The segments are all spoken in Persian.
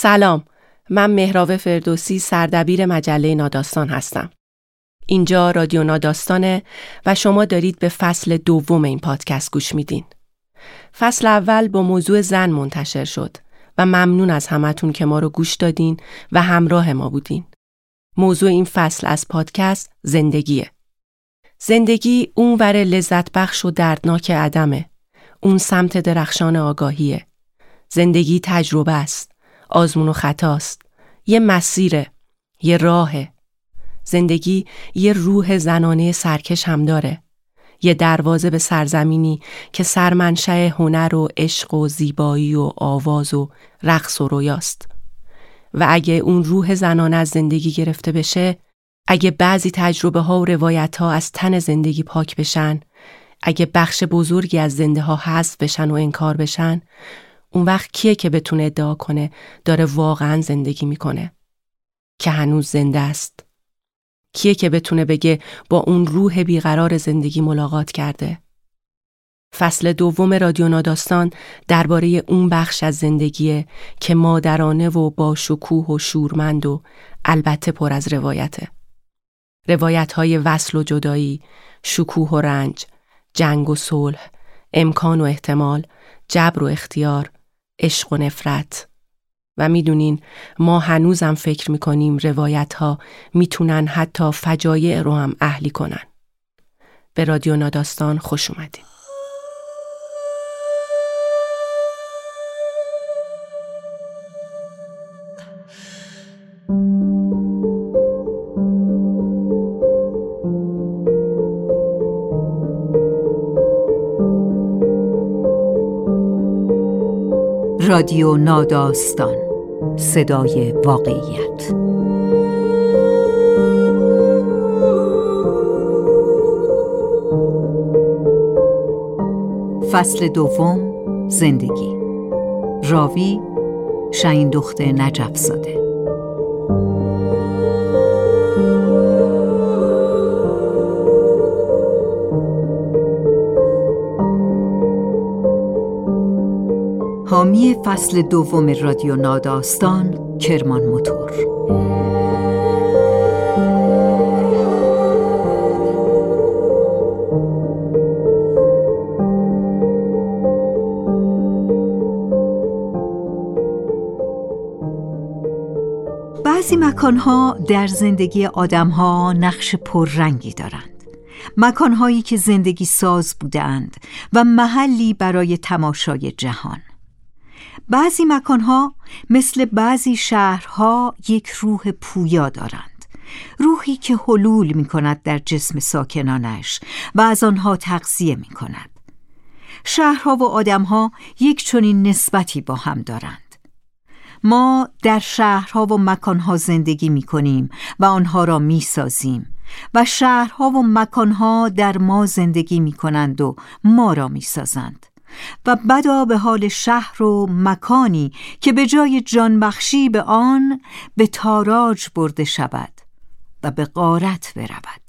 سلام من مهراوه فردوسی سردبیر مجله ناداستان هستم. اینجا رادیو ناداستانه و شما دارید به فصل دوم این پادکست گوش میدین. فصل اول با موضوع زن منتشر شد و ممنون از همتون که ما رو گوش دادین و همراه ما بودین. موضوع این فصل از پادکست زندگیه. زندگی اون ور لذت بخش و دردناک عدمه. اون سمت درخشان آگاهیه. زندگی تجربه است. آزمون و خطاست. یه مسیره یه راهه. زندگی یه روح زنانه سرکش هم داره. یه دروازه به سرزمینی که سرمنشه هنر و عشق و زیبایی و آواز و رقص و رویاست. و اگه اون روح زنانه از زندگی گرفته بشه اگه بعضی تجربه ها و روایت ها از تن زندگی پاک بشن اگه بخش بزرگی از زنده ها حذف بشن و انکار بشن اون وقت کیه که بتونه ادعا کنه داره واقعا زندگی می‌کنه؟ که هنوز زنده است. کیه که بتونه بگه با اون روح بیقرار زندگی ملاقات کرده؟ فصل دوم رادیو ناداستان درباره اون بخش از زندگیه که مادرانه و با شکوه و شورمند و البته پر از روایته. روایت های وصل و جدایی، شکوه و رنج، جنگ و صلح، امکان و احتمال، جبر و اختیار، عشق و نفرت و می‌دونین ما هنوزم فکر می‌کنیم روایت ها می‌تونن حتی فجایع رو هم اهلی کنن. به رادیو ناداستان خوش اومدین. رادیو ناداستان. صدای واقعیت. فصل دوم زندگی. راوی شاین دخت نجف زاده فصل دوم رادیو ناداستان کرمان موتور. بعضی مکانها در زندگی آدمها نقش پررنگی دارند. مکانهایی که زندگی ساز بودند و محلی برای تماشای جهان. بعضی مکانها مثل بعضی شهرها یک روح پویا دارند. روحی که حلول می کند در جسم ساکنانش و از آنها تغذیه می کند شهرها و آدمها یک چنین نسبتی با هم دارند. ما در شهرها و مکانها زندگی می کنیم و آنها را می سازیم و شهرها و مکانها در ما زندگی می کنند و ما را می سازند و بدا به حال شهر و مکانی که به جای جانبخشی به آن به تاراج برده شود و به غارت برود.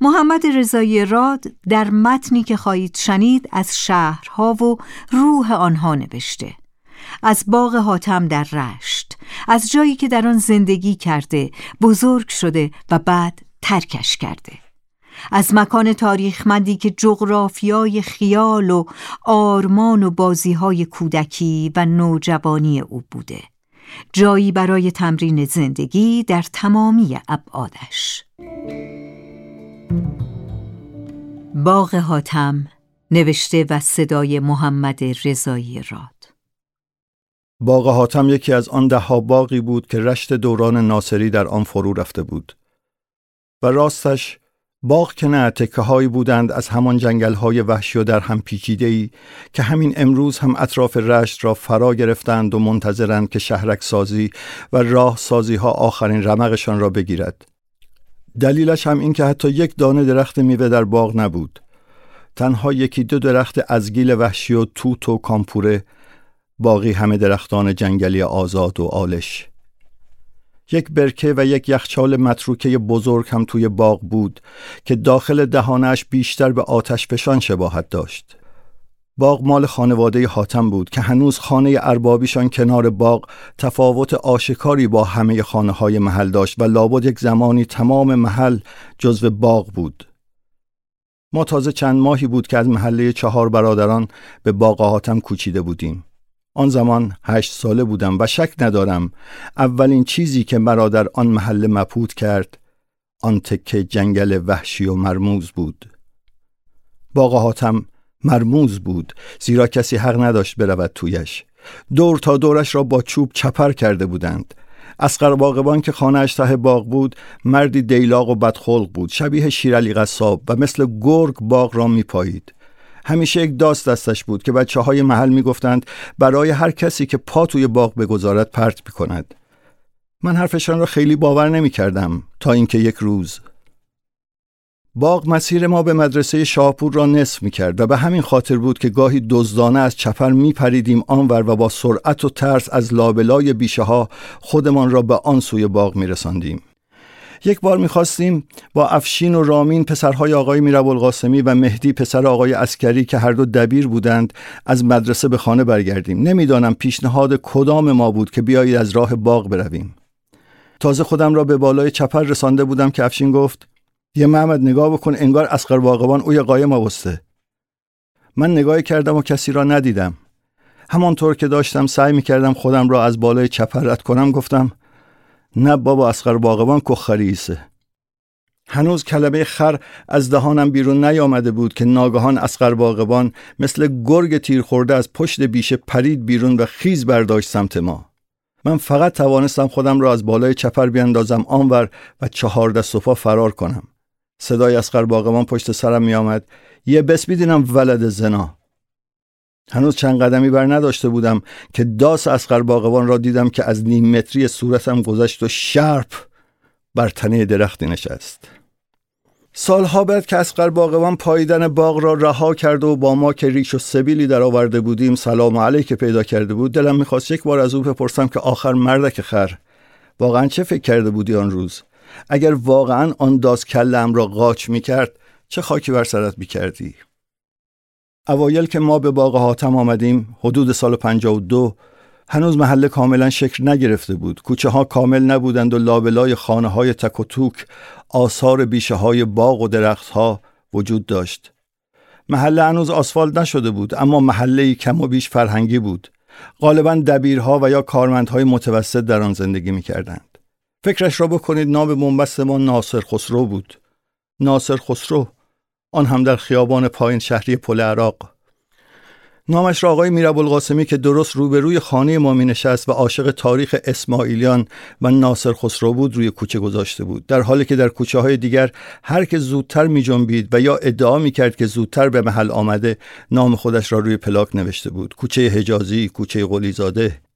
محمد رضایی راد در متنی که خواهید شنید از شهرها و روح آنها نوشته. از باغ حاتم در رشت از جایی که در آن زندگی کرده بزرگ شده و بعد ترکش کرده. از مکان تاریخمندی که جغرافیای خیال و آرمان و بازیهای کودکی و نوجوانی او بوده. جایی برای تمرین زندگی در تمامی ابعادش. باغ حاتم نوشته و صدای محمد رضایی راد. باغ حاتم یکی از آن ده باغی بود که رشت دوران ناصری در آن فرو رفته بود و راستش باغ که نه تکه بودند از همان جنگل های وحشی و در هم پیچیده ای که همین امروز هم اطراف رشت را فرا گرفتند و منتظرند که شهرک سازی و راه سازی ها آخرین رمقشان را بگیرد. دلیلش هم این که حتی یک دانه درخت میوه در باغ نبود. تنها یکی دو درخت ازگیل وحشی و توت و کامپوره باقی همه درختان جنگلی آزاد و آلش. یک برکه و یک یخچال متروکه بزرگ هم توی باغ بود که داخل دهانش بیشتر به آتش فشان شباهت داشت. باغ مال خانواده حاتم بود که هنوز خانه اربابیشان کنار باغ تفاوت آشکاری با همه خانه های محل داشت و لابد یک زمانی تمام محل جزو باغ بود. ما تازه چند ماهی بود که از محله چهار برادران به باغ حاتم کوچیده بودیم. آن زمان هشت ساله بودم و شک ندارم اولین چیزی که مرا در آن محله مپود کرد آن تکه جنگل وحشی و مرموز بود. باغ حاتم مرموز بود زیرا کسی حق نداشت برود تویش. دور تا دورش را با چوب چپر کرده بودند. اسقر باغبان که خانهاش ته باغ بود مردی دیلاق و بدخلق بود شبیه شیرالی قصاب و مثل گرگ باغ را میپایید. همیشه یک داست دستش بود که بچه های محل می‌گفتند برای هر کسی که پا توی باغ بگذارد پرت می‌کند من حرفشان را خیلی باور نمی کردم تا اینکه یک روز باغ مسیر ما به مدرسه شاهپور را نصف می کرد و به همین خاطر بود که گاهی دزدانه از چپر می پریدیم آنور و با سرعت و ترس از لابلای بیشه ها خودمان را به آن سوی باغ می رساندیم. یک بار می‌خواستیم با افشین و رامین پسرهای آقای میرابالقاسمی و مهدی پسر آقای اسکری که هر دو دبیر بودند از مدرسه به خانه برگردیم. نمی‌دانم پیشنهاد کدام ما بود که بیایید از راه باغ برویم. تازه خودم را به بالای چپر رسانده بودم که افشین گفت یه محمد نگاه بکن انگار اسقر باغبان اوی قایم آوسته من نگاه کردم و کسی را ندیدم. همانطور که داشتم سعی می کردم خودم را از بالای چپر رد کنم گفتم نه بابا اسقر باغبان کخریسه هنوز کلمه خر از دهانم بیرون نیامده بود که ناگهان اسقر باغبان مثل گرگ تیر خورده از پشت بیشه پرید بیرون و خیز برداشت سمت ما. من فقط توانستم خودم را از بالای چپر بیاندازم آنور و چهار دست فرار کنم. صدای اسقر باغمان پشت سرم می آمد یه بس بیدینم ولد زنا. هنوز چند قدمی بر نداشته بودم که داس اسقر باغبان را دیدم که از نیم متری صورتم گذشت و شرپ بر تنه درختی نشست سالها بعد که اسقر باغبان پاییدن باغ را رها کرد و با ما که ریش و سبیلی در آورده بودیم سلام علیک پیدا کرده بود دلم می‌خواست یک بار از او بپرسم که آخر مردک خر واقعا چه فکر کرده بودی آن روز اگر واقعا آن داس کلم را قاچ می کرد چه خاکی بر سرت می کردی؟ اوایل که ما به باغ حاتم آمدیم حدود سال 52 هنوز محله کاملا شکل نگرفته بود. کوچه ها کامل نبودند و لابلای خانه های تک و توک آثار بیشه های باغ و درخت ها وجود داشت. محله هنوز آسفالت نشده بود اما محله کم و بیش فرهنگی بود. غالبا دبیرها و یا کارمندهای متوسط در آن زندگی می کردند. فکرش را بکنید نام بنبست ما ناصر خسرو بود. ناصر خسرو آن هم در خیابان پایین شهری پل عراق. نامش را آقای میرابالقاسمی که درست روبروی خانه ما می نشست و عاشق تاریخ اسماعیلیان و ناصر خسرو بود روی کوچه گذاشته بود. در حالی که در کوچه های دیگر هر که زودتر می جنبید و یا ادعا می کرد که زودتر به محل آمده نام خودش را روی پلاک نوشته بود. کوچه حجازی کوچه قلیزاده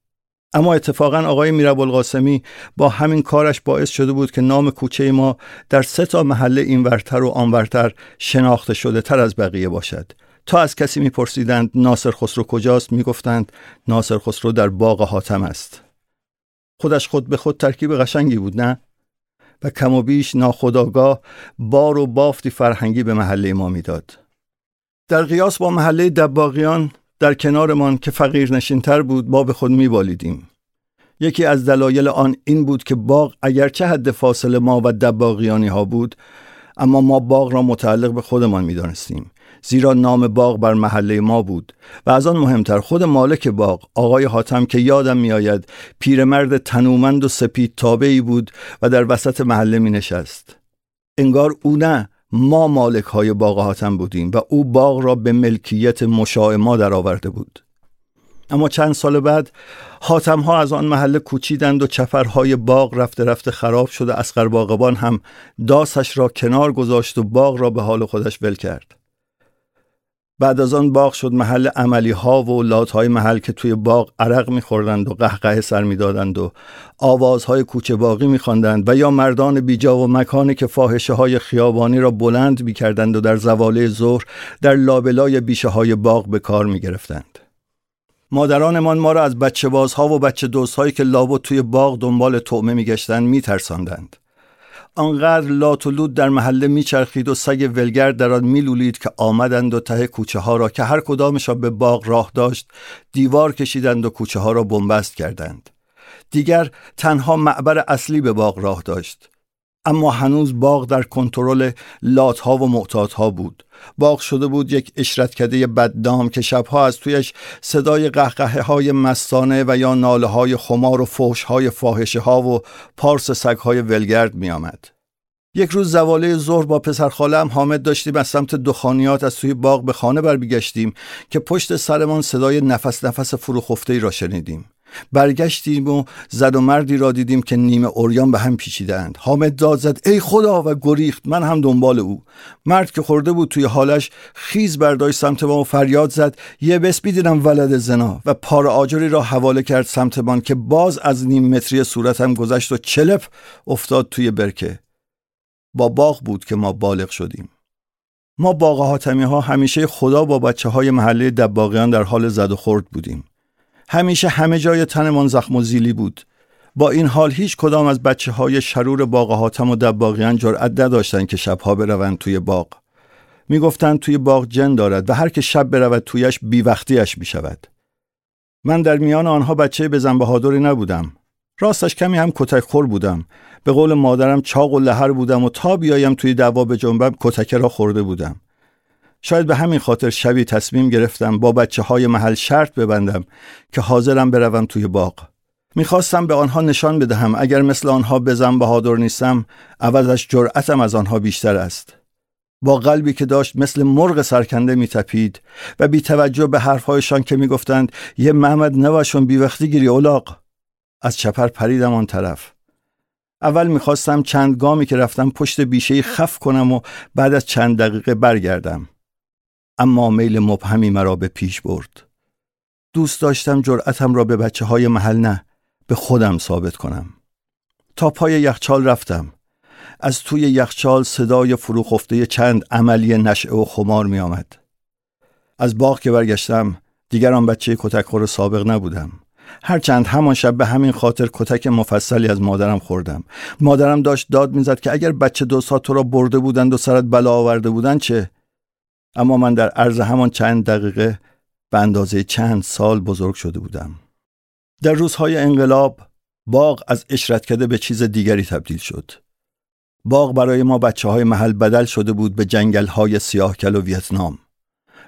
اما اتفاقا آقای میرابالقاسمی با همین کارش باعث شده بود که نام کوچه ما در سه تا محله اینورتر و آنورتر شناخته شده تر از بقیه باشد. تا از کسی میپرسیدند ناصر خسرو کجاست می‌گفتند ناصر خسرو در باغ حاتم است. خودش خود به خود ترکیب قشنگی بود نه؟ و کم و بیش ناخداگاه بار و بافتی فرهنگی به محله ما می‌داد. در قیاس با محله دباغیان در کنارمان که فقیر نشینتر بود ما به خود میبالیدیم. یکی از دلایل آن این بود که باغ اگرچه حد فاصله ما و دباغیانی ها بود اما ما باغ را متعلق به خودمان می‌دانستیم. زیرا نام باغ بر محله ما بود و از آن مهمتر خود مالک باغ آقای حاتم که یادم میآید پیرمرد تنومند و سپید تابعی بود و در وسط محله می نشست انگار او نه ما مالک های باغ حاتم بودیم و او باغ را به ملکیت مشاع ما درآورده بود. اما چند سال بعد حاتم ها از آن محله کوچیدند و چفرهای باغ رفته رفته خراب شد و اسقر باغبان هم داسش را کنار گذاشت و باغ را به حال خودش ول کرد. بعد از آن باغ شد محل عملی ها و لات های محل که توی باغ عرق میخوردند و قهقه سر می‌دادند و آوازهای کوچه باقی میخواندند و یا مردان بیجا و مکانی که فاحشه های خیابانی را بلند می‌کردند و در زواله ظهر در لابلای بیشه های باغ به کار می‌گرفتند. مادرانمان ما را از بچه بازها و بچه دوستهایی که لابد توی باغ دنبال طعمه میگشتند میترساندند. آنقدر لات و لود در محله میچرخید و سگ ولگرد در آن میلولید که آمدند و ته کوچه ها را که هر کدامشان به باغ راه داشت دیوار کشیدند و کوچه ها را بنبست کردند. دیگر تنها معبر اصلی به باغ راه داشت. اما هنوز باغ در کنترل لات ها و معتاد ها بود باغ شده بود یک اشرتکده بددام که شبها از تویش صدای قهقه های مستانه و یا ناله های خمار و فوش های فاحشه ها و پارس سگ های ولگرد می آمد. یک روز زواله ظهر با پسر خالم حامد داشتیم از سمت دخانیات از توی باغ به خانه برمیگشتیم که پشت سرمان صدای نفس نفس فروخفته ای را شنیدیم. برگشتیم و زد و مردی را دیدیم که نیمه اوریان به هم پیچیدند. حامد داد زد ای خدا! و گریخت. من هم دنبال او. مرد که خورده بود توی حالش خیز برداشت سمت ما و فریاد زد یه بس بیدیدم ولد زنا. و پار آجری را حواله کرد سمت من که باز از نیم متری صورتم گذشت و چلپ افتاد توی برکه. با باغ بود که ما بالغ شدیم. ما باغ حاتمی ها همیشه خدا با بچه های محله دباغیان در حال زد و خورد بودیم. همیشه همه جای تنمان زخم و زیلی بود با این حال هیچ کدام از بچه های شرور باغ حاتم و دباغیان جرأت نداشتند که شبها بروند توی باغ می‌گفتند توی باغ جن دارد و هر که شب برود تویش بیوقتیش می شود. من در میان آنها بچه بزن بهادری نبودم. راستش کمی هم کتک خور بودم. به قول مادرم چاق و لهر بودم و تا بیایم توی دعوا به جنبم کتک را خورده بودم. شاید به همین خاطر شبی تصمیم گرفتم با بچه های محل شرط ببندم که حاضرم بروم توی باغ. می‌خواستم به آنها نشان بدهم اگر مثل آنها بزن بهادر نیستم عوضش جرأتم از آنها بیشتر است. با قلبی که داشت مثل مرغ سرکنده میتپید و بی توجه به حرفهایشان که می‌گفتند یه محمد نواشون بی وقتی گیری اولاق از چپر پریدم آن طرف اول می‌خواستم چند گامی که رفتم پشت بیشه خف کنم و بعد از چند دقیقه برگردم اما میل مبهمی مرا به پیش برد. دوست داشتم جرأتم را به بچه های محل نه به خودم ثابت کنم. تا پای یخچال رفتم. از توی یخچال صدای فروخفته چند عملی نشعه و خمار می آمد. از باغ که برگشتم دیگر آن بچه کتک خور سابق نبودم. هرچند همان شب به همین خاطر کتک مفصلی از مادرم خوردم. مادرم داشت داد می‌زد که اگر بچه دو تو را برده بودند و سرت بلا آورده بودند چه؟ اما من در عرض همان چند دقیقه به اندازه چند سال بزرگ شده بودم. در روزهای انقلاب باغ از اشرتکده به چیز دیگری تبدیل شد. باغ برای ما بچه های محل بدل شده بود به جنگل های سیاهکل و ویتنام.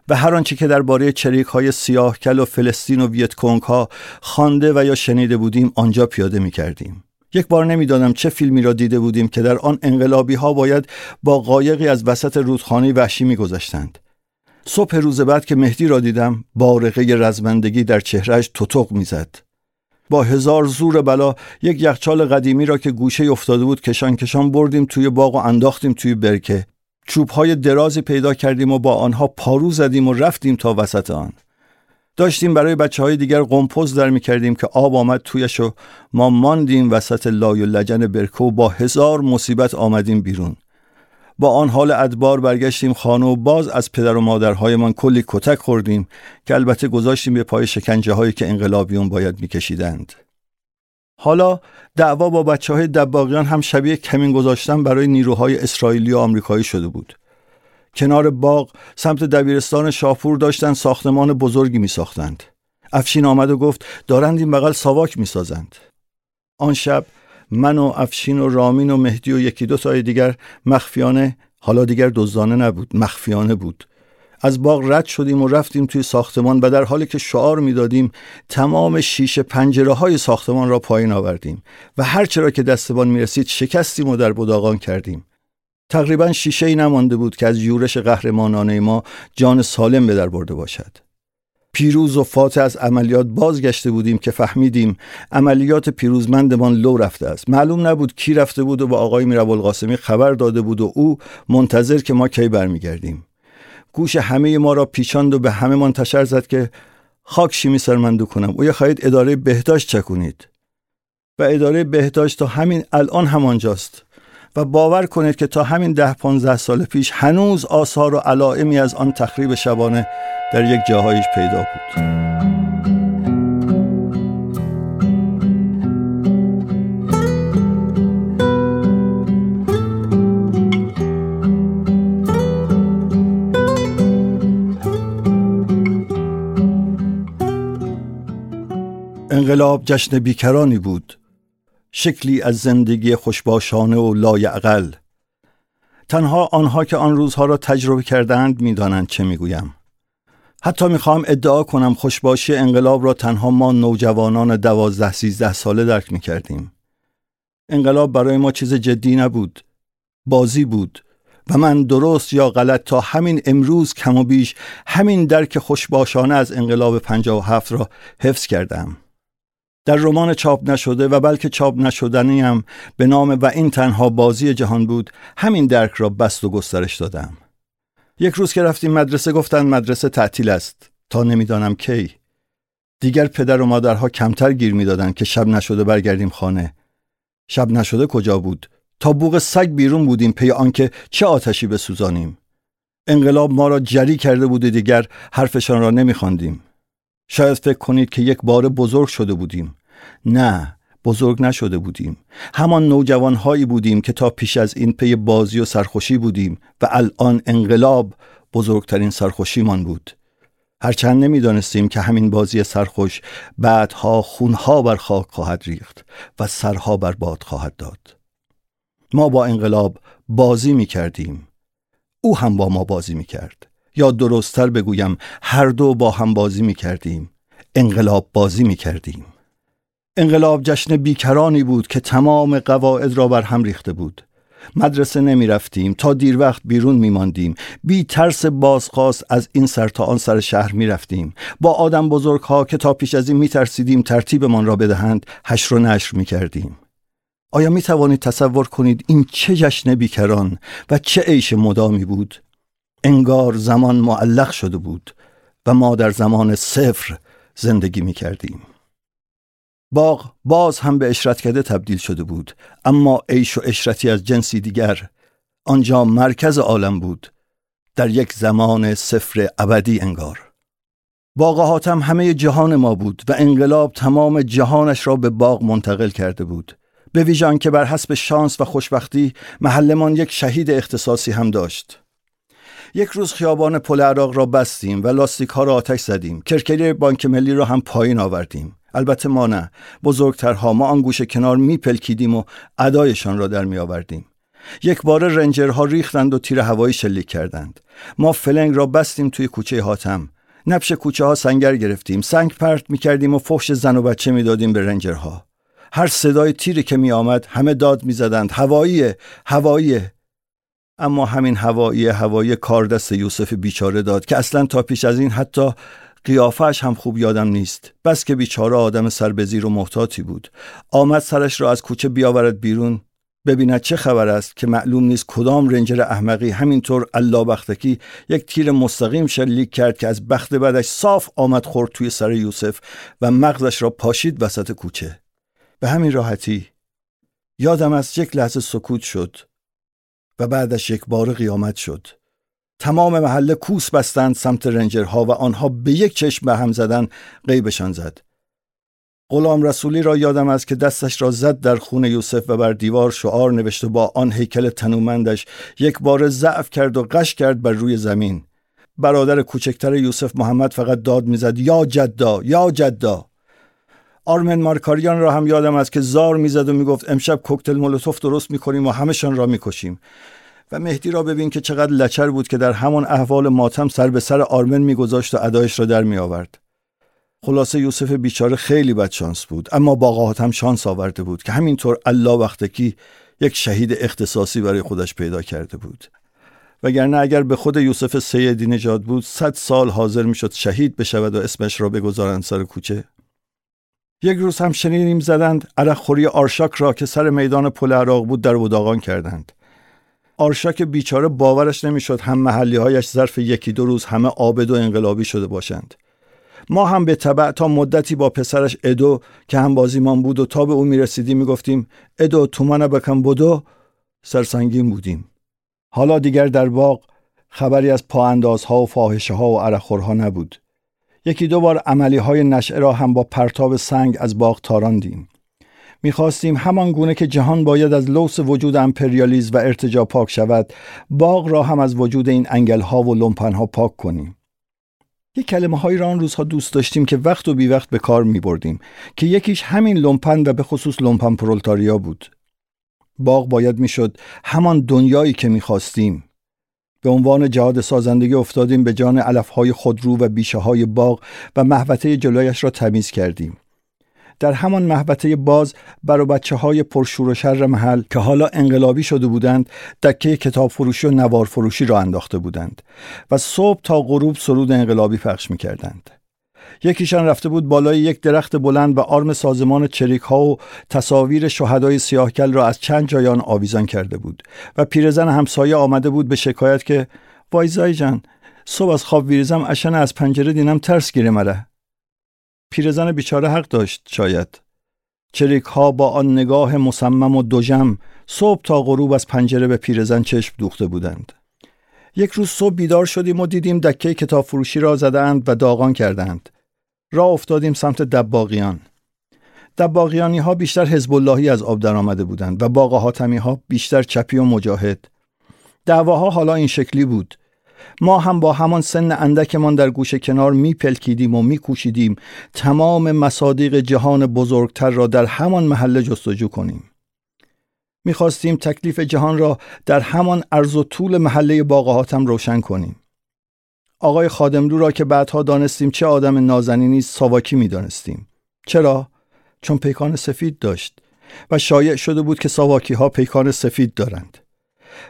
و هر آنچه که درباره چریک های سیاهکل و فلسطین و ویتکونگ ها خوانده و یا شنیده بودیم آنجا پیاده می کردیم. یک بار نمی‌دانم چه فیلمی را دیده بودیم که در آن انقلابی ها باید با قایقی از وسط رودخانه وحشی میگذشتند. صبح روز بعد که مهدی را دیدم بارقه رزمندگی در چهرهش توتق می‌زد. با هزار زور بلا یک یخچال قدیمی را که گوشه افتاده بود کشان کشان بردیم توی باغ و انداختیم توی برکه. چوبهای درازی پیدا کردیم و با آنها پارو زدیم و رفتیم تا وسط آن. داشتیم برای بچه های دیگر قمپوز در می کردیم که آب آمد تویش و ما ماندیم وسط لای و لجن برکه و با هزار مصیبت آمدیم بیرون با آن حال ادبار برگشتیم خانه و باز از پدر و مادرهایمان کلی کتک خوردیم که البته گذاشتیم به پای شکنجه هایی که انقلابیون باید میکشیدند. حالا دعوا با بچه های دباغیان هم شبیه کمین گذاشتن برای نیروهای اسرائیلی و آمریکایی شده بود. کنار باغ سمت دبیرستان شاپور داشتن ساختمان بزرگی می ساختند. افشین آمد و گفت دارند این بغل ساواک می سازند. آن شب من و افشین و رامین و مهدی و یکی دو تای دیگر مخفیانه حالا دیگر دزدانه نبود مخفیانه بود از باغ رد شدیم و رفتیم توی ساختمان و در حالی که شعار می‌دادیم تمام شیشه پنجره های ساختمان را پایین آوردیم و هر چرا که دستبان می رسید شکستیم و در بداغان کردیم تقریبا شیشه ای نمانده بود که از یورش قهرمانانه ما جان سالم به در برده باشد. پیروز و فاتح از عملیات بازگشته بودیم که فهمیدیم عملیات پیروزمندمان لو رفته است. معلوم نبود کی رفته بود و با آقای میراب القاسمی خبر داده بود و او منتظر که ما کی برمیگردیم. گوش همه ما را پیچاند و به همه منتشر زد که خاک شیمی سرمندو کنم. او خواهید اداره بهداشت چکونید؟ و اداره بهداشت تا همین الان همانجاست. و باور کنید که تا همین ده 15 سال پیش هنوز آثار و علائمی از آن تخریب شبانه در یک جاهایش پیدا بود. انقلاب جشن بیکرانی بود. شکلی از زندگی خوشباشانه و لایعقل. تنها آنها که آن روزها را تجربه کردند می‌دانند چه می‌گویم. حتی می‌خواهم ادعا کنم خوشباشی انقلاب را تنها ما نوجوانان دوازده سیزده ساله درک می‌کردیم. انقلاب برای ما چیز جدی نبود بازی بود و من درست یا غلط تا همین امروز کم و بیش همین درک خوشباشانه از انقلاب 57 را حفظ کردم در رمان چاپ نشده و بلکه چاپ نشدنی هم به نام و این تنها بازی جهان بود همین درک را بست و گسترش دادم. یک روز که رفتیم مدرسه گفتند مدرسه تعطیل است. تا نمی‌دانم کی. دیگر پدر و مادرها کمتر گیر می‌دادند که شب نشده برگردیم خانه. شب نشده کجا بود؟ تا بوغ سگ بیرون بودیم پی آنکه چه آتشی بسوزانیم. انقلاب ما را جری کرده بود دیگر حرفشان را نمیخواندیم. شاید فکر کنید که یک بار بزرگ شده بودیم. نه بزرگ نشده بودیم. همان نوجوانهایی بودیم که تا پیش از این پی بازی و سرخوشی بودیم و الان انقلاب بزرگترین سرخوشیمان بود. هرچند نمی‌دانستیم که همین بازی سرخوش بعدها خونها بر خاک خواهد ریخت و سرها بر باد خواهد داد. ما با انقلاب بازی می کردیم او هم با ما بازی می کرد یا درستتر بگویم هر دو با هم بازی می کردیم انقلاب بازی می کردیم انقلاب جشن بیکرانی بود که تمام قواعد را بر هم ریخته بود. مدرسه نمی رفتیم تا دیر وقت بیرون می ماندیم بی ترس بازخواست از این سر تا آن سر شهر می رفتیم با آدم بزرگ ها که تا پیش از این می ترسیدیم ترتیبمان را بدهند حشر و نشر می کردیم آیا می توانید تصور کنید این چه جشن بیکران و چه عیش مدامی بود؟ انگار زمان معلق شده بود و ما در زمان صفر زندگی می کردیم باغ باز هم به اشرتکده تبدیل شده بود اما عیش و اشرتی از جنسی دیگر آنجا مرکز عالم بود در یک زمان صفر ابدی انگار. باغ حاتم همه جهان ما بود و انقلاب تمام جهانش را به باغ منتقل کرده بود به ویژان که بر حسب شانس و خوشبختی محلمان یک شهید اختصاصی هم داشت. یک روز خیابان پل عراق را بستیم و لاستیک ها را آتش زدیم. کرکری بانک ملی را هم پایین آوردیم. البته ما نه. بزرگترها ما آن گوشه کنار میپلکیدیم و ادایشان را در می آوردیم یک بار رنجرها ریختند و تیر هوایی شلیک کردند. ما فلنگ را بستیم توی کوچه هاتم نبش کوچه ها سنگر گرفتیم. سنگ پرت می کردیم و فحش زن و بچه می دادیم به رنجرها. هر صدای تیری که می آمد همه داد می زدند هوایی هوایی. اما همین هوایی هوایی کاردست یوسف بیچاره داد که اصلا تا پیش از این حتی قیافش هم خوب یادم نیست. بس که بیچاره آدم سربزیر و محتاطی بود. آمد سرش را از کوچه بیاورد بیرون. ببیند چه خبر است که معلوم نیست کدام رنجر احمقی همینطور الله بختکی یک تیر مستقیم شلیک کرد که از بخت بعدش صاف آمد خورد توی سر یوسف و مغزش را پاشید وسط کوچه. به همین راحتی یادم از یک لحظه سکوت شد. و بعدش یک بار قیامت شد. تمام محله کوس بستند سمت رنجرها و آنها به یک چشم به هم زدن غیبشان زد. غلام رسولی را یادم است که دستش را زد در خون یوسف و بر دیوار شعار نوشته با آن هیکل تنومندش یک بار ضعف کرد و قش کرد بر روی زمین. برادر کوچکتر یوسف محمد فقط داد می‌زد یا جدا یا جدا. آرمن مارکاریان را هم یادم است که زار می‌زد و می‌گفت امشب کوکتل مولوتوف درست می‌کنیم و همشان را می‌کشیم. و مهدی را ببین که چقدر لچر بود که در همان احوال ماتم سر به سر آرمن میگذاشت و ادایش را در میآورد. خلاصه یوسف بیچاره خیلی بد شانس بود اما با هم شانس آورده بود که همینطور الله وقتکی یک شهید اختصاصی برای خودش پیدا کرده بود. وگرنه اگر به خود یوسف سیدی نجات بود صد سال حاضر می‌شد شهید بشود و اسمش را بگذارند سر کوچه. یک روز هم شنیدیم زدند عرق خوری آرشاک را که سر میدان پل عراق بود در وداغان کردند. آرشاک بیچاره باورش نمی‌شد هم محلی هایش ظرف یکی دو روز همه آبد و انقلابی شده باشند. ما هم به طبع تا مدتی با پسرش ادو که هم بازیمان بود و تا به او می‌رسیدیم می‌گفتیم ادو تو منو بکن بدو. سرسنگین بودیم. حالا دیگر در باغ خبری از پااندازها و فاحشه ها و عرخورها نبود. یکی دو بار عملی های نشعه را هم با پرتاب سنگ از باغ تاراندیم می‌خواستیم همان گونه که جهان باید از لوس وجود امپریالیز و ارتجا پاک شود باغ را هم از وجود این انگل ها و لمپن ها پاک کنیم یک کلمه های را آن روزها دوست داشتیم که وقت و بی وقت به کار می بردیم که یکیش همین لومپن و به خصوص لومپن پرولتاریا بود. باغ باید می‌شد همان دنیایی که می خواستیم. به عنوان جهاد سازندگی افتادیم به جان علفهای خودرو و بیشه های باغ و محوطه جلویش را تمیز کردیم. در همان محوطه باز بر بچه های پرشور و شر محل که حالا انقلابی شده بودند دکه کتاب فروشی و نوار فروشی را انداخته بودند و صبح تا غروب سرود انقلابی پخش می کردند. یکیشان رفته بود بالای یک درخت بلند و آرم سازمان چریک ها و تصاویر شهدای سیاهکل را از چند جایان آویزان کرده بود و پیرزن همسایه آمده بود به شکایت که وای جان صبح از خواب ویریزم اشن از پنجره دینم ترس گیره مره پیرزن بیچاره حق داشت شاید. چریک ها با آن نگاه مصمم و دوژم صبح تا غروب از پنجره به پیرزن چشم دوخته بودند. یک روز صبح بیدار شدیم و دیدیم دکه کتاب فروشی را زدند و داغان کردند راه افتادیم سمت دباغیان. دباغیانی ها بیشتر حزب اللهی از آب درآمده بودند و باغ حاتمی ها بیشتر چپی و مجاهد. دعواها حالا این شکلی بود. ما هم با همان سن اندکمان در گوش کنار میپلکیدیم و میکوشیدیم تمام مصادیق جهان بزرگتر را در همان محله جستجو کنیم. می‌خواستیم تکلیف جهان را در همان عرض و طول محله باغهاتم روشن کنیم. آقای خادملو را که بعدها دانستیم چه آدم نازنینی ساواکی می‌دانستیم. چرا؟ چون پیکان سفید داشت و شایع شده بود که ساواکی ها پیکان سفید دارند.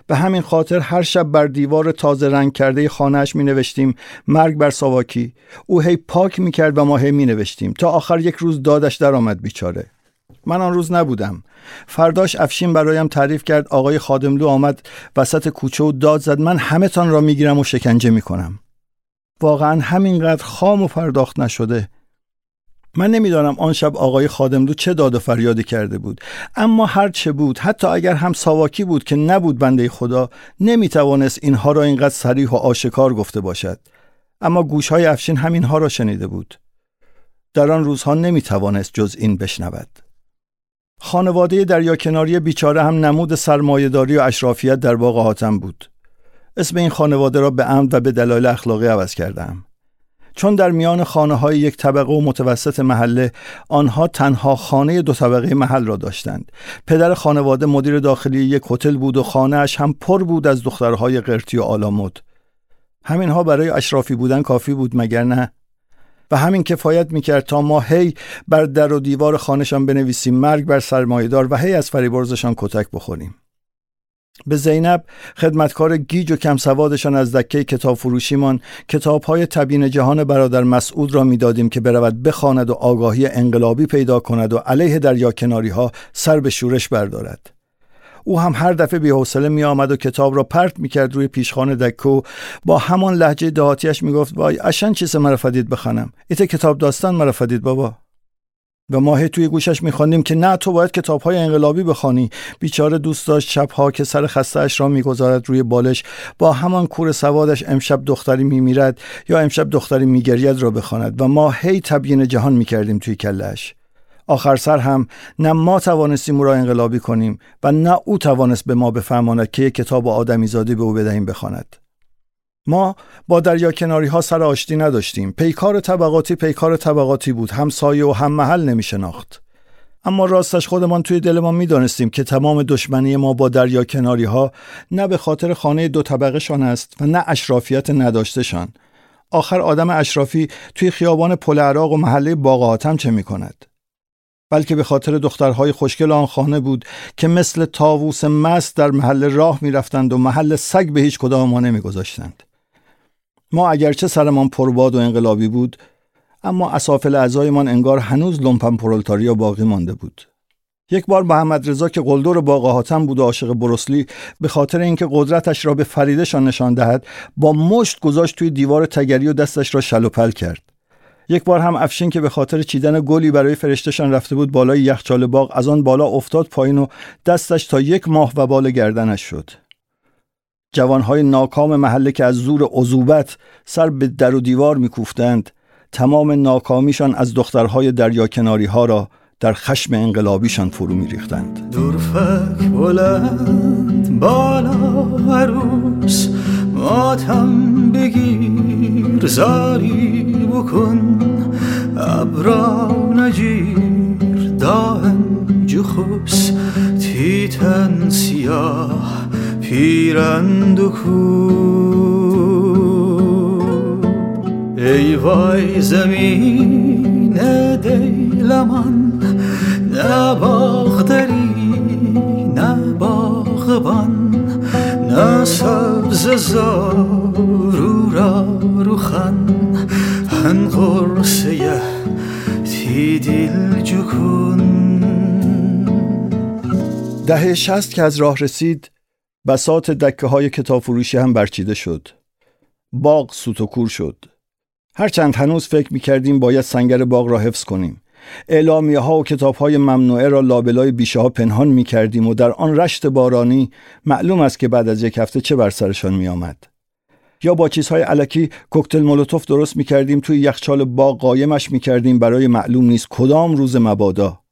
به همین خاطر هر شب بر دیوار تازه رنگ کرده خانهش می نوشتیم مرگ بر ساواکی. او هی پاک می کرد و ما هی می نوشتیم تا آخر یک روز دادش در آمد بیچاره. من آن روز نبودم. فرداش افشین برایم تعریف کرد آقای خادملو آمد وسط کوچه و داد زد من همه تان را می‌گیرم و شکنجه می‌کنم. واقعا همینقدر خام و پرداخت نشده. من نمی‌دانم آن شب آقای خادملو چه داد و فریادی کرده بود. اما هر چه بود حتی اگر هم ساواکی بود که نبود بنده خدا نمی‌توانست اینها را اینقدر صریح و آشکار گفته باشد. اما گوشهای افشین همینها را شنیده بود. در آن روزها نمی‌توانست جز این بشنود. خانواده دریا کناری بیچاره هم نمود سرمایهداری و اشرافیت در باغ حاتم بود. اسم این خانواده را به عمد و به دلایل اخلاقی عوض کردم. چون در میان خانه های یک طبقه و متوسط محله آنها تنها خانه دو طبقه محل را داشتند. پدر خانواده مدیر داخلی یک هتل بود و خانهاش هم پر بود از دخترهای قرتی و آلامود. همینها برای اشرافی بودن کافی بود مگر نه؟ و همین کفایت می‌کرد تا ما هی بر در و دیوار خانهشان بنویسیم مرگ بر سرمایهدار و هی از فریبرزشان کتک بخوریم. به زینب خدمتکار گیج و کم سوادشان از دکه کتاب فروشیمان کتاب های تبیین جهان برادر مسعود را می‌دادیم که برود بخواند و آگاهی انقلابی پیدا کند و علیه دریا کناری ها سر به شورش بردارد. او هم هر دفعه بی حوصله می آمد و کتاب را پرت می کرد روی پیشخان دکو با همان لحجه دهاتیش می گفت وای اشن چیز مرا فدید بخوانم؟ ایت کتاب داستان مرا فدید بابا. و ماه توی گوشش میخواندیم که نه تو باید کتاب های انقلابی بخوانی. بیچاره دوست داشت شبها که سر خستهاش را می‌گذارد روی بالش با همان کور سوادش امشب دختری میمیرد یا امشب دختری میگرید را بخواند و ما هی تبیین جهان می‌کردیم توی کلش آخر سر هم نه ما توانستیم او را انقلابی کنیم و نه او توانست به ما بفهماند که یک کتاب آدمیزادی به او بدهیم بخواند. ما با دریا کناری ها سر آشتی نداشتیم پیکار طبقاتی پیکار طبقاتی بود هم سایه و هم محل نمی شناخت اما راستش خودمان توی دلمان می‌دانستیم که تمام دشمنی ما با دریا کناری ها نه به خاطر خانه دو طبقه شان است و نه اشرافیت نداشتشان آخر آدم اشرافی توی خیابان پل عراق و محله باغاتم چه می کند؟ بلکه به خاطر دخترهای خوشگل آن خانه بود که مثل تاووس مست در محل راه می رفتند و محل سگ به هیچ کدام ما نمی گذاشتند. ما اگرچه سرمان پرباد و انقلابی بود اما اسافل اعضایمان انگار هنوز لومپن پرولتاریا باقی مانده بود. یک بار محمد رضا که قلدر باغ حاتم بود و عاشق بروسلی به خاطر اینکه قدرتش را به فریدشان نشان دهد با مشت گذاشت توی دیوار تگری و دستش را شلوپل کرد. یک بار هم افشین که به خاطر چیدن گلی برای فرشتشان رفته بود بالای یخچال باغ از آن بالا افتاد پایین و دستش تا یک ماه و بال گردنش شد. جوانهای ناکام محله که از زور عذوبت سر به در و دیوار میکوفتند تمام ناکامیشان از دخترهای دریا کناری ها را در خشم انقلابیشان فرو میریختند. دورفک بلند بالا عروس ماتم بگیر زاری بکن ابرا نجیر دائم جخوس تیتن سیاه پیرند و ای وای زمین دیلمان نه باغ داری نه باغبان نه سبز زارو را روخن هن قرصه تی دل جکن دهه شست که از راه رسید بسات دکه های کتاب فروشی هم برچیده شد. باغ سوت و کور شد. هرچند هنوز فکر می کردیم باید سنگر باغ را حفظ کنیم. اعلامیه ها و کتاب های ممنوعه را لابلای بیشه ها پنهان می کردیم و در آن رشت بارانی معلوم است که بعد از یک هفته چه بر سرشان می آمد. یا با چیزهای علکی کوکتل مولوتوف درست می کردیم توی یخچال باغ قایمش می کردیم برای معلوم نیست کدام روز مبادا.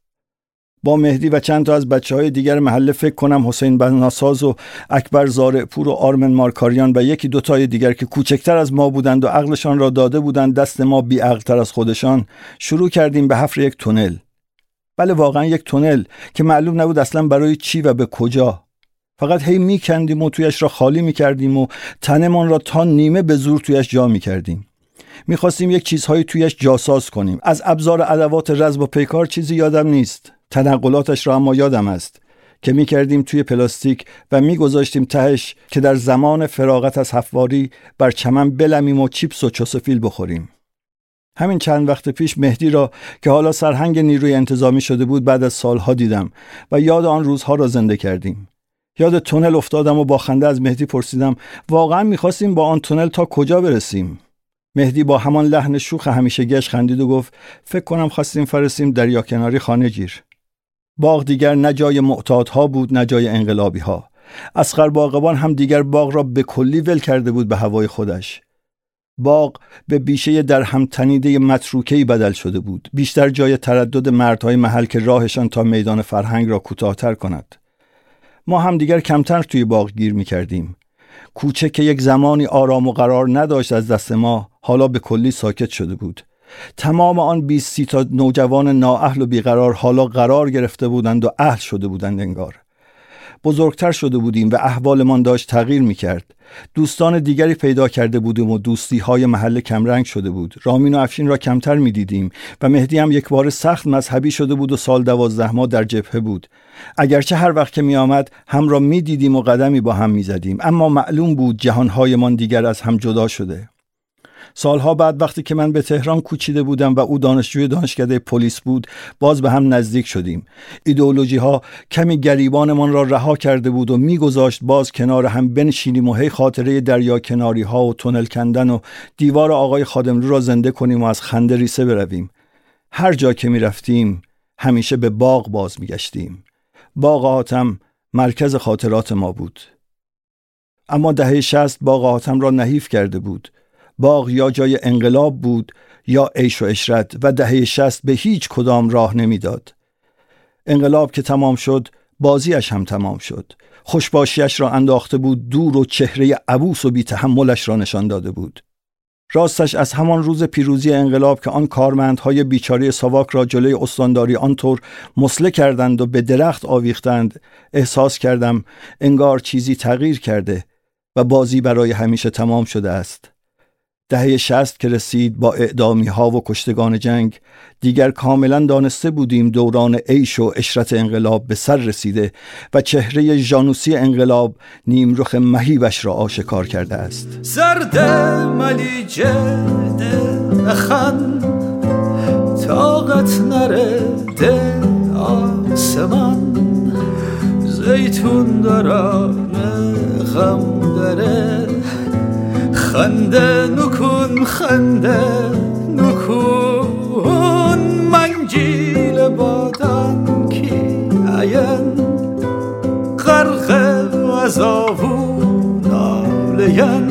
با مهدی و چند تا از بچه های دیگر محله فکر کنم حسین بن ناساز و اکبر زارعپور و آرمن مارکاریان و یکی دوتای دیگر که کوچکتر از ما بودند و عقلشان را داده بودند دست ما بی تر از خودشان. شروع کردیم به حفر یک تونل. بله واقعا یک تونل که معلوم نبود اصلا برای چی و به کجا. فقط هی میکندیم و تویش را خالی می‌کردیم و تنمان را تا نیمه به زور تویش جا می‌کردیم. می‌خواستیم یک چیزهایی تویش جاساز کنیم. از ابزار ادوات رزم و پیکار چیزی یادم نیست. تنقلاتش را اما یادم است که می کردیم توی پلاستیک و می گذاشتیم تهش که در زمان فراغت از حفواری بر چمن بلمیم و چیپس و چوسفیل بخوریم. همین چند وقت پیش مهدی را که حالا سرهنگ نیروی انتظامی شده بود بعد از سالها دیدم و یاد آن روزها را زنده کردیم. یاد تونل افتادم و با خنده از مهدی پرسیدم واقعا می‌خواستیم با آن تونل تا کجا برسیم؟ مهدی با همان لحن شوخ همیشه گش خندید و گفت فکر کنم خواستیم فرستیم دریا کناری خانه گیر. باغ دیگر نه جای معتادها بود نه جای انقلابی ها اسخر باغبان هم دیگر باغ را به کلی ول کرده بود به هوای خودش. باغ به بیشه در هم تنیده متروکهی بدل شده بود. بیشتر جای تردد مردهای محل که راهشان تا میدان فرهنگ را کوتاهتر کند. ما هم دیگر کمتر توی باغ گیر می کردیم کوچه که یک زمانی آرام و قرار نداشت از دست ما حالا به کلی ساکت شده بود. تمام آن 20 تا نوجوان نااهل و بیقرار حالا قرار گرفته بودند و اهل شده بودند انگار بزرگتر شده بودیم و احوالمان داشت تغییر می کرد. دوستان دیگری پیدا کرده بودیم و دوستی های محل کمرنگ شده بود. رامین و افشین را کمتر می دیدیم و مهدی هم یک بار سخت مذهبی شده بود و سال دوازده ماه در جبهه بود. اگرچه هر وقت که می آمد هم را می دیدیم و قدمی با هم می زدیم. اما معلوم بود جهانهایمان دیگر از هم جدا شده. سالها بعد وقتی که من به تهران کوچیده بودم و او دانشجوی دانشکده پلیس بود باز به هم نزدیک شدیم. ایدئولوژی ها کمی گریبانمان را رها کرده بود و میگذاشت باز کنار هم بنشینیم و هی خاطره دریا کناری ها و تونل کندن و دیوار آقای خادملو را زنده کنیم و از خنده ریسه برویم. هر جا که می رفتیم همیشه به باغ باز می گشتیم باغ آتم مرکز خاطرات ما بود. اما دهه شست باغ آتم را نحیف کرده بود. باغ یا جای انقلاب بود یا عیش و اشرت و دهه شست به هیچ کدام راه نمی‌داد. انقلاب که تمام شد بازیش هم تمام شد. خوشباشیش را انداخته بود دور و چهره عبوس و بی تحملش را نشان داده بود. راستش از همان روز پیروزی انقلاب که آن کارمندهای بیچاره ساواک را جلوی استانداری آنطور مسله کردند و به درخت آویختند احساس کردم انگار چیزی تغییر کرده و بازی برای همیشه تمام شده است. دهه شست که رسید با اعدامی ها و کشتگان جنگ دیگر کاملا دانسته بودیم دوران عیش و اشرت انقلاب به سر رسیده و چهره جانوسی انقلاب نیمرخ مهیبش را آشکار کرده است. زرد ملی جد اخن طاقت نرده آسمان. زیتون دارم غم داره خنده نکن خنده نکن. منجیل بادن کی عین؟ غرق عذابو نالین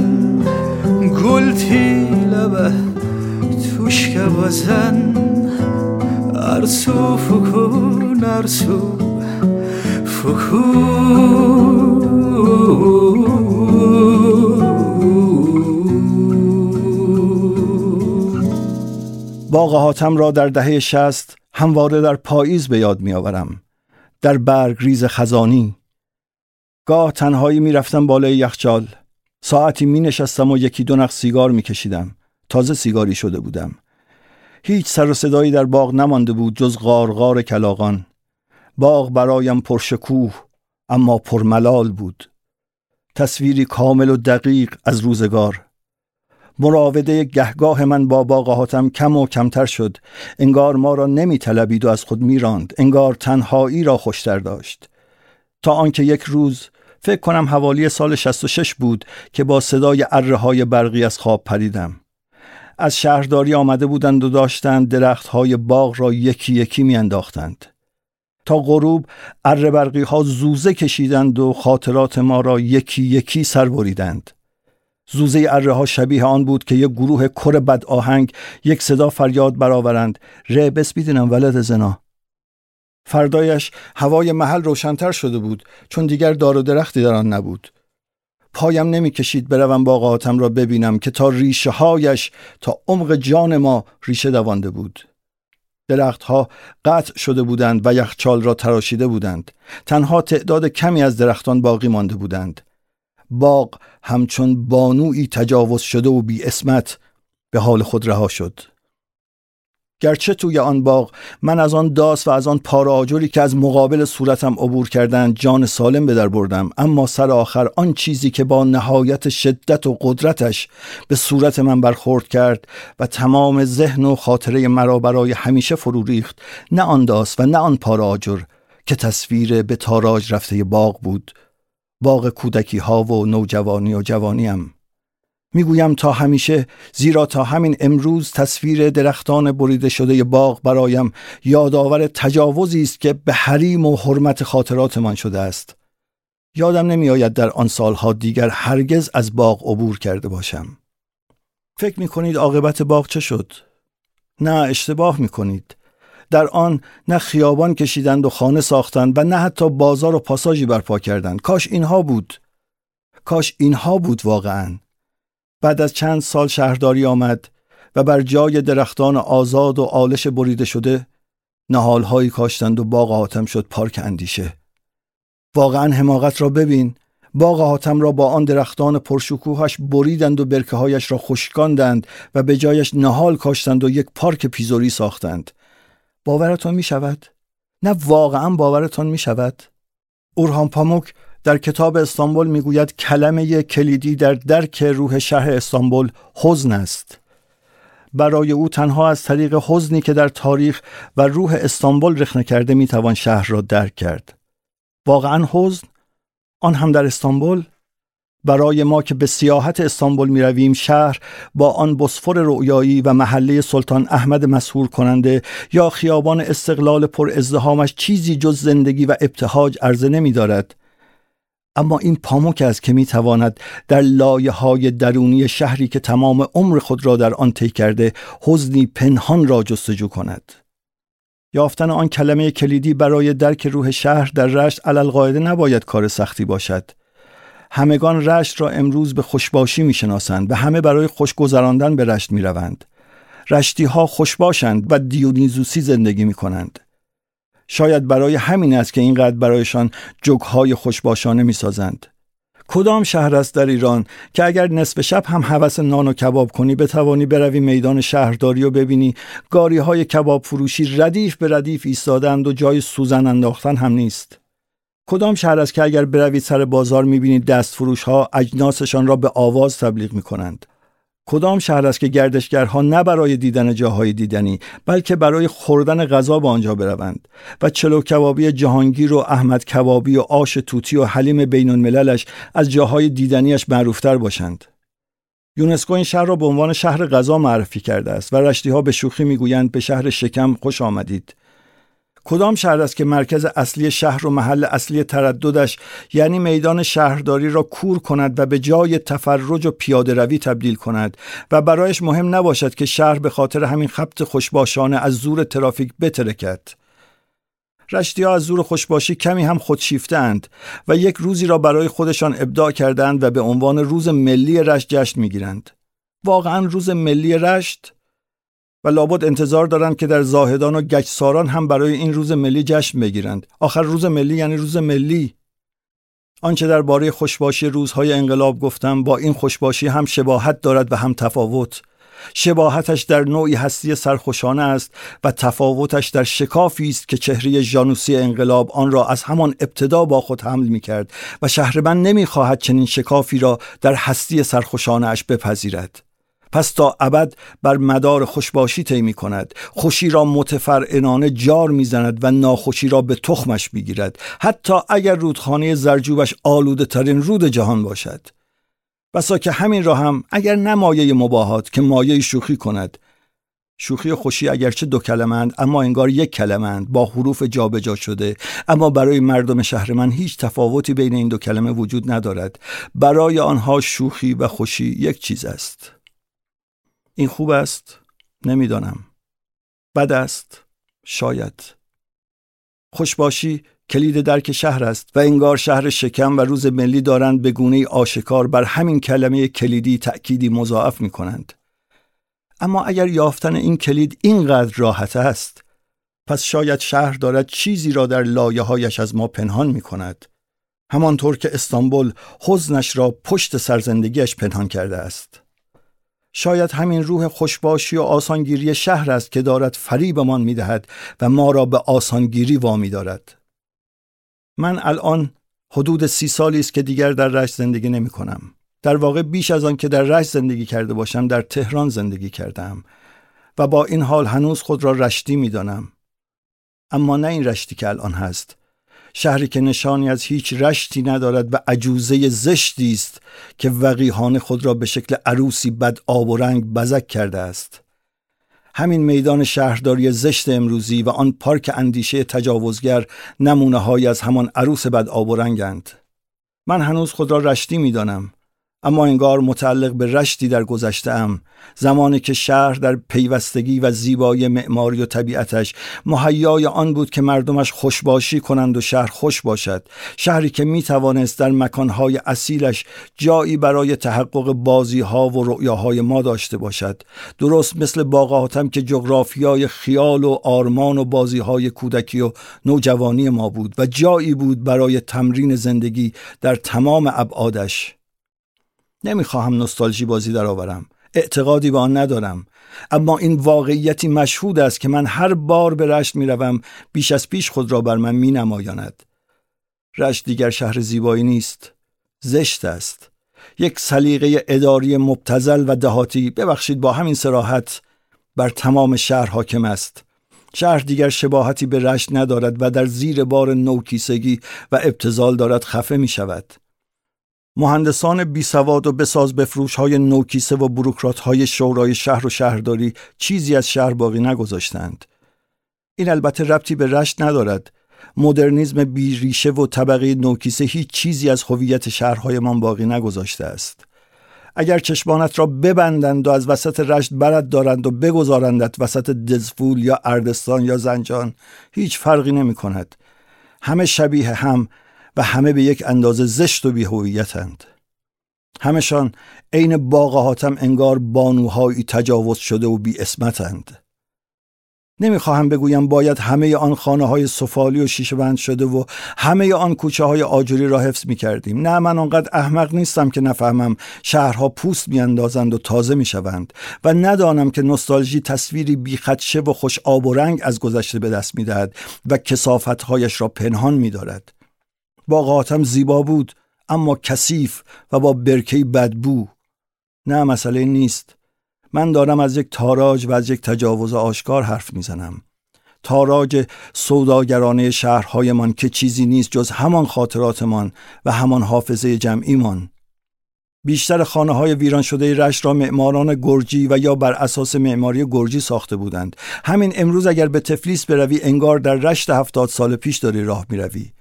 گل تیله توش که بزن ارسو فکون ارسو فکون. باغ حاتم را در دهه شست همواره در پاییز به یاد میآورم. در برگ ریز خزانی. گاه تنهایی می‌رفتم بالای یخچال. ساعتی می نشستم و یکی دو نخ سیگار می کشیدم تازه سیگاری شده بودم. هیچ سر و صدایی در باغ نمانده بود جز غارغار کلاغان. باغ برایم پرشکوه اما پرملال بود. تصویری کامل و دقیق از روزگار. مراوده گهگاه من با باغ کم و کمتر شد. انگار ما را نمی طلبید و از خود میراند. انگار تنهایی را خوشتر داشت. تا آنکه یک روز فکر کنم حوالی سال 66 بود که با صدای اره های برقی از خواب پریدم. از شهرداری آمده بودند و داشتند درخت های باغ را یکی یکی میانداختند. تا غروب اره برقی ها زوزه کشیدند و خاطرات ما را یکی یکی سر بریدند. زوزه اره ها شبیه آن بود که یک گروه کر بد آهنگ یک صدا فریاد برآورند. ره بس بیدینم ولد زنا. فردایش هوای محل روشنتر شده بود چون دیگر دار و درختی در آن نبود. پایم نمی‌کشید بروم باغاتم را ببینم که تا ریشه هایش تا عمق جان ما ریشه دوانده بود. درختها قطع شده بودند و یخچال را تراشیده بودند. تنها تعداد کمی از درختان باقی مانده بودند. باغ همچون بانوی تجاوز شده و بی اسمت به حال خود رها شد. گرچه توی آن باغ من از آن داس و از آن پارآجری که از مقابل صورتم عبور کردند جان سالم به در بردم اما سر آخر آن چیزی که با نهایت شدت و قدرتش به صورت من برخورد کرد و تمام ذهن و خاطره مرا برای همیشه فرو ریخت نه آن داس و نه آن پارآجر که تصویر به تاراج رفته باغ بود. باغ کودکی ها و نوجوانی و جوانیم. می‌گویم تا همیشه زیرا تا همین امروز تصویر درختان بریده شده باغ برایم یادآور تجاوزی است که به حریم و حرمت خاطراتمان شده است. یادم نمیآید در آن سالها دیگر هرگز از باغ عبور کرده باشم. فکر می کنید عاقبت باغ چه شد؟ نه اشتباه می کنید در آن نه خیابان کشیدند و خانه ساختند و نه حتی بازار و پاساژی برپا کردند. کاش اینها بود. کاش اینها بود واقعا. بعد از چند سال شهرداری آمد و بر جای درختان آزاد و آلش بریده شده نهالهایی کاشتند و باغ حاتم شد پارک اندیشه. واقعا حماقت را ببین. باغ حاتم را با آن درختان پرشکوهش بریدند و برکه هایش را خشکاندند و به جایش نهال کاشتند و یک پارک پیزوری ساختند. باورتان می شود؟ نه واقعا باورتان می شود؟ اورهان پاموک در کتاب استانبول می‌گوید کلمه کلیدی در درک روح شهر استانبول حزن است برای او تنها از طریق حزنی که در تاریخ و روح استانبول رخنه کرده می‌توان شهر را درک کرد واقعا حزن آن هم در استانبول برای ما که به سیاحت استانبول می رویم شهر با آن بسفر رویایی و محله سلطان احمد مسهور کننده یا خیابان استقلال پر ازدهامش چیزی جز زندگی و ابتهاج عرضه نمی دارد اما این پاموک است که می تواند در لایه های درونی شهری که تمام عمر خود را در آن طی کرده حزنی پنهان را جستجو کند. یافتن آن کلمه کلیدی برای درک روح شهر در رشت علالقاعده نباید کار سختی باشد. همگان رشت را امروز به خوشباشی می‌شناسند و همه برای خوش گذراندن به رشت می روند. رشتی ها خوشباشند و دیونیزوسی زندگی می کنند. شاید برای همین است که اینقدر برایشان جگهای خوشباشانه می سازند. کدام شهر است در ایران که اگر نصف شب هم حوس نان و کباب کنی بتوانی بروی میدان شهرداری و ببینی گاری های کباب فروشی ردیف به ردیف ایستادند و جای سوزن انداختن هم نیست کدام شهر است که اگر بروید سر بازار می‌بینید دست فروش ها اجناسشان را به آواز تبلیغ می کنند کدام شهر است که گردشگرها نه برای دیدن جاهای دیدنی بلکه برای خوردن غذا به آنجا بروند؟ و چلو کبابی جهانگیر و احمد کبابی و آش توتی و حلیم بین المللش از جاهای دیدنیش معروفتر باشند؟ یونسکو این شهر را به عنوان شهر غذا معرفی کرده است و رشتی ها به شوخی می‌گویند به شهر شکم خوش آمدید. کدام شهر است که مرکز اصلی شهر و محل اصلی ترددش یعنی میدان شهرداری را کور کند و به جای تفرج و پیاده روی تبدیل کند؟ و برایش مهم نباشد که شهر به خاطر همین خبت خوشباشانه از زور ترافیک بترکد. رشتی ها از زور خوشباشی کمی هم خودشیفتند و یک روزی را برای خودشان ابداع کردند و به عنوان روز ملی رشت جشن می‌گیرند. واقعا روز ملی رشت و لابد انتظار دارند که در زاهدان و گچساران هم برای این روز ملی جشن بگیرند. آخر روز ملی یعنی روز ملی. آنچه در باره خوشباشی روزهای انقلاب گفتم با این خوشباشی هم شباهت دارد و هم تفاوت. شباهتش در نوعی هستی سرخوشانه است و تفاوتش در شکافی است که چهره جانوسی انقلاب آن را از همان ابتدا با خود حمل می کرد و شهرمن نمی خواهد چنین شکافی را در هستی سرخوشانه اش بپذیرد. پس تا ابد بر مدار خوشباشی طی می کند. خوشی را متفرعنانه جار می‌زند و ناخوشی را به تخمش بگیرد حتی اگر رودخانه زرجوبش آلوده ترین رود جهان باشد. بسا که همین را هم اگر نمایه مباهات که مایه شوخی کند. شوخی و خوشی اگرچه دو کلمند اما انگار یک کلمند با حروف جابجا شده. اما برای مردم شهر من هیچ تفاوتی بین این دو کلمه وجود ندارد. برای آنها شوخی و خوشی یک چیز است. این خوب است نمی‌دانم بد است شاید خوشباشی کلید درک شهر است و انگار شهر شکم و روز ملی دارند به گونه آشکار بر همین کلمه کلیدی تأکیدی مضاعف می کنند. اما اگر یافتن این کلید اینقدر راحت است پس شاید شهر دارد چیزی را در لایه هایش از ما پنهان می کند. همانطور که استانبول حزنش را پشت سرزندگیش پنهان کرده است. شاید همین روح خوشباشی و آسانگیری شهر است که دارد فریبمان می دهد و ما را به آسانگیری وامی دارد. من الان حدود سی سالی است که دیگر در رشت زندگی نمی کنم. در واقع بیش از آن که در رشت زندگی کرده باشم در تهران زندگی کردم و با این حال هنوز خود را رشتی می دانم. اما نه این رشتی که الان هست شهری که نشانی از هیچ رشتی ندارد و عجوزه زشتی است که وقیحانه خود را به شکل عروسی بد آب و رنگ بزک کرده است. همین میدان شهرداری زشت امروزی و آن پارک اندیشه تجاوزگر نمونه های از همان عروس بد آب و رنگند. من هنوز خود را رشتی می‌دانم. اما انگار متعلق به رشتی در گذشته ام زمانی که شهر در پیوستگی و زیبایی معماری و طبیعتش مهیای آن بود که مردمش خوشباشی کنند و شهر خوش باشد. شهری که می توانست در مکانهای اصیلش جایی برای تحقق بازی ها و رؤیاهای ما داشته باشد. درست مثل باغاتم که جغرافیای خیال و آرمان و بازی های کودکی و نوجوانی ما بود و جایی بود برای تمرین زندگی در تمام ابعادش. نمی‌خواهم نستالژی بازی درآورم. اعتقادی به آن ندارم. اما این واقعیتی مشهود است که من هر بار به رشت می‌روم بیش از پیش خود را بر من می نمایاند. رشت دیگر شهر زیبایی نیست زشت است. یک سلیقه اداری مبتزل و دهاتی ببخشید با همین سراحت بر تمام شهر حاکم است. شهر دیگر شباهتی به رشت ندارد و در زیر بار نوکیسگی و ابتزال دارد خفه می شود مهندسان بی سواد و بساز بفروش های نوکیسه و بروکرات های شورای شهر و شهرداری چیزی از شهر باقی نگذاشتند. این البته ربطی به رشت ندارد. مدرنیزم بی ریشه و طبقه نوکیسه هیچ چیزی از هویت شهرهایمان باقی نگذاشته است. اگر چشمانت را ببندند و از وسط رشت برد دارند و بگذارندت وسط دزفول یا اردستان یا زنجان هیچ فرقی نمی کند. همه شبیه هم و همه به یک اندازه زشت و بیهویتند. همشان عین باغهاتم انگار بانوهایی تجاوز شده و بی اسمتند نمی‌خواهم بگویم باید همه آن خانه های سفالی و شیشه بند شده و همه آن کوچه های آجوری را حفظ می کردیم. نه من آنقدر احمق نیستم که نفهمم شهرها پوست میاندازند و تازه می شوند و ندانم که نستالژی تصویری بیخدشه و خوش آب و رنگ از گذشته به دست می دهد و کسافتهایش را پنهان می دارد. باغاتم زیبا بود اما کثیف و با برکه بدبو. نه مسئله نیست. من دارم از یک تاراج و از یک تجاوز آشکار حرف می‌زنم. تاراج سوداگرانه شهرهایمان که چیزی نیست جز همان خاطراتمان و همان حافظه جمعیمان. بیشتر خانه های ویران شده رشت را معماران گرجی و یا بر اساس معماری گرجی ساخته بودند. همین امروز اگر به تفلیس بروی انگار در رشت هفتاد سال پیش داری راه می‌روی.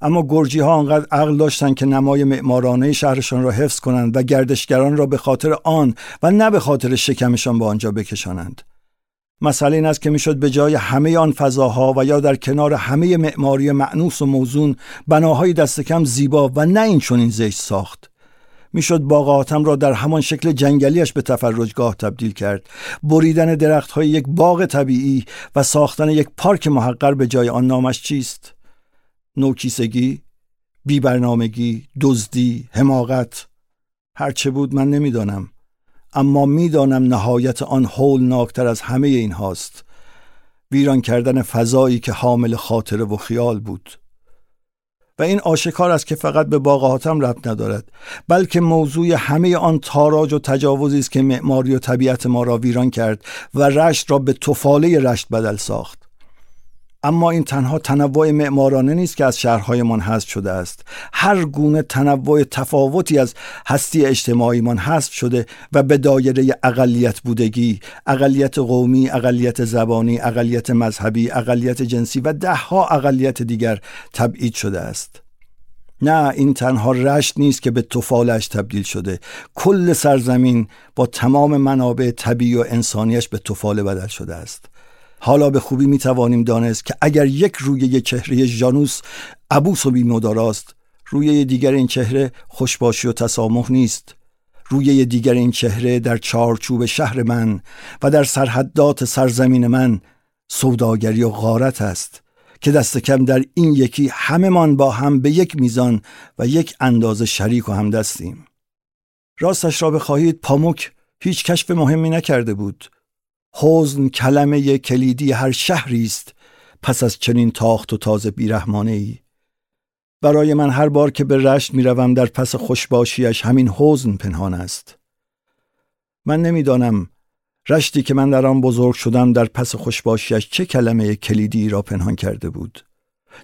اما گرجی ها آنقدر عقل داشتند که نمای معمارانه شهرشان را حفظ کنند و گردشگران را به خاطر آن و نه به خاطر شکمشان به آنجا بکشانند. مسئله این است که می‌شد به جای همه آن فضاها و یا در کنار همه معماری معنوس و موزون بناهای دست کم زیبا و نه این چنین زشت ساخت. می‌شد باغ آتم را در همان شکل جنگلیش به تفرجگاه تبدیل کرد. بریدن درخت های یک باغ طبیعی و ساختن یک پارک محقر به جای آن نامش چیست؟ نوکیسگی بیبرنامگی دزدی حماقت هرچه بود من نمی‌دانم. اما می‌دانم نهایت آن هول ناکتر از همه این هاست. ویران کردن فضایی که حامل خاطره و خیال بود. و این آشکار است که فقط به باغ حاتم ربط ندارد بلکه موضوع همه آن تاراج و تجاوزی است که معماری و طبیعت ما را ویران کرد و رشت را به تفاله رشت بدل ساخت. اما این تنها تنوع معمارانه نیست که از شهرهایمان حذف شده است. هر گونه تنوع تفاوتی از هستی اجتماعیمان حذف شده و به دایره اقلیت بودگی اقلیت قومی اقلیت زبانی اقلیت مذهبی اقلیت جنسی و دهها اقلیت دیگر تبعید شده است. نه این تنها رشت نیست که به توفالش تبدیل شده. کل سرزمین با تمام منابع طبیعی و انسانیش به توفاله بدل شده است. حالا به خوبی می توانیم دانست که اگر یک روی چهره جانوس عبوس و بیمداراست روی دیگر این چهره خوشباشی و تسامح نیست. روی دیگر این چهره در چارچوب شهر من و در سرحدات سرزمین من سوداگری و غارت است که دست کم در این یکی هممان با هم به یک میزان و یک اندازه شریک و هم دستیم راستش را بخواهید پاموک هیچ کشف مهمی نکرده بود. حزن کلمه کلیدی هر شهری است پس از چنین تاخت و تازه بیرحمانه ای برای من هر بار که به رشت می‌روم در پس خوشباشیش همین حزن پنهان است. من نمی‌دانم رشتی که من در آن بزرگ شدم در پس خوشباشیش چه کلمه کلیدی را پنهان کرده بود.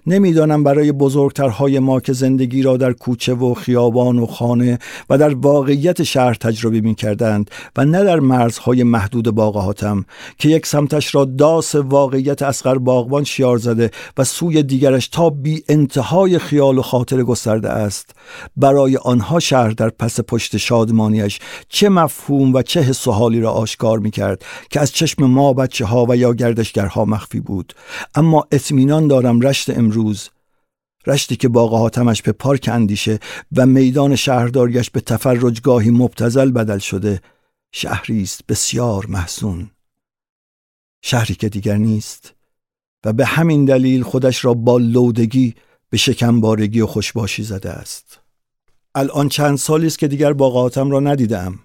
نمی‌دانم برای بزرگترهای ما که زندگی را در کوچه و خیابان و خانه و در واقعیت شهر تجربه می کردند و نه در مرزهای محدود باغهاتم که یک سمتش را داس واقعیت اسقر باغبان شیار زده و سوی دیگرش تا بی انتهای خیال و خاطر گسترده است. برای آنها شهر در پس پشت شادمانیش چه مفهوم و چه حس و حالی را آشکار می کرد که از چشم ما بچه ها و یا گردشگرها مخفی بود. اما اطمینان دارم رشت امروز. رشتی که باغ حاتمش به پارک اندیشه و میدان شهرداریش به تفرجگاهی مبتزل بدل شده شهری است بسیار محسون شهری که دیگر نیست و به همین دلیل خودش را با لودگی به شکمبارگی و خوشباشی زده است. الان چند سالی است که دیگر باغ را ندیدم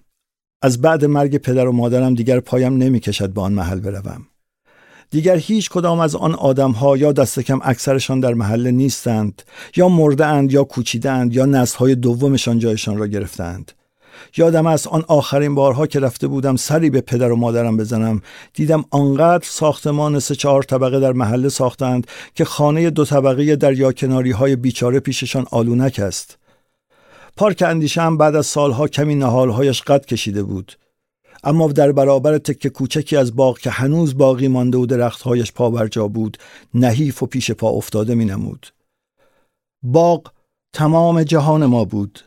از بعد مرگ پدر و مادرم دیگر پایم نمی‌کشد به آن محل بروم. دیگر هیچ کدام از آن آدم ها یا دست کم اکثرشان در محله نیستند یا مرده اند یا کوچیدند یا نسل های دومشان جایشان را گرفتند. یادم از آن آخرین بارها که رفته بودم سری به پدر و مادرم بزنم. دیدم آنقدر ساختمان سه چهار طبقه در محله ساختند که خانه دو طبقه در کناری های بیچاره پیششان آلونک است پارک اندیشه هم بعد از سالها کمی نهالهایش قد کشیده بود. اما در برابر تکه کوچکی از باغ که هنوز باقی مانده و درختهایش پا جا بود نحیف و پیش پا افتاده می نمود. باغ تمام جهان ما بود.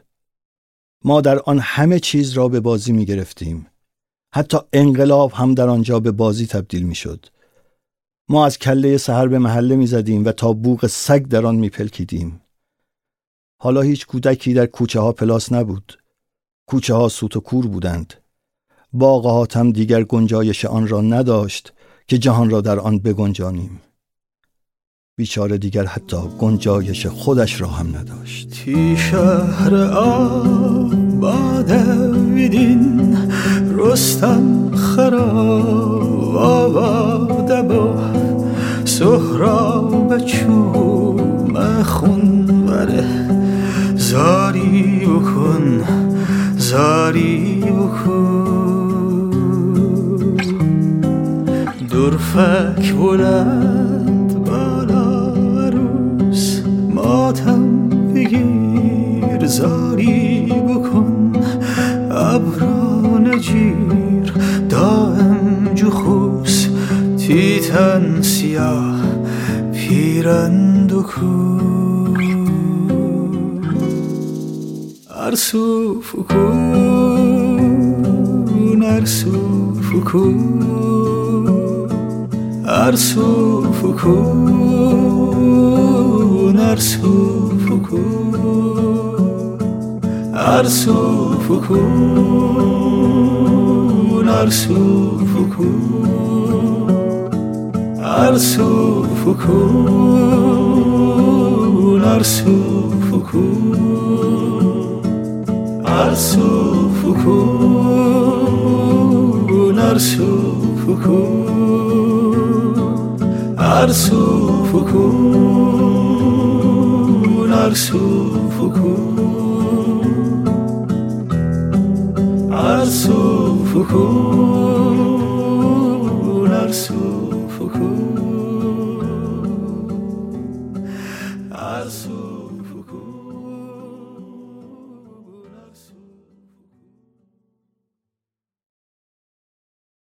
ما در آن همه چیز را به بازی می گرفتیم حتی انقلاب هم در آنجا به بازی تبدیل می شد ما از کله سهر به محله می زدیم و تا بوغ سگ در آن می پلکیدیم حالا هیچ کودکی در کوچه ها پلاس نبود. کوچه ها سوت و کور بودند. باغ حاتم دیگر گنجایش آن را نداشت که جهان را در آن بگنجانیم. بیچاره دیگر حتی گنجایش خودش را هم نداشت. تی شهر آباد ویدین رستم خراب آباد با سهراب چوم خون بره زاری بکن زاری بکن. درفک بلند بالا عروس ماتم بگیر زاری بکن ابران جیر دائم جخوس تیتن سیاه پیرند و ارسو فکون ارسو فکون ارسو فکون ارسو فکون ارسو فکون ارسو فکون ارسو فکون ارسو فکون ارسو فکون ارسو فکون Narsufuku, Narsufuku, Narsufuku.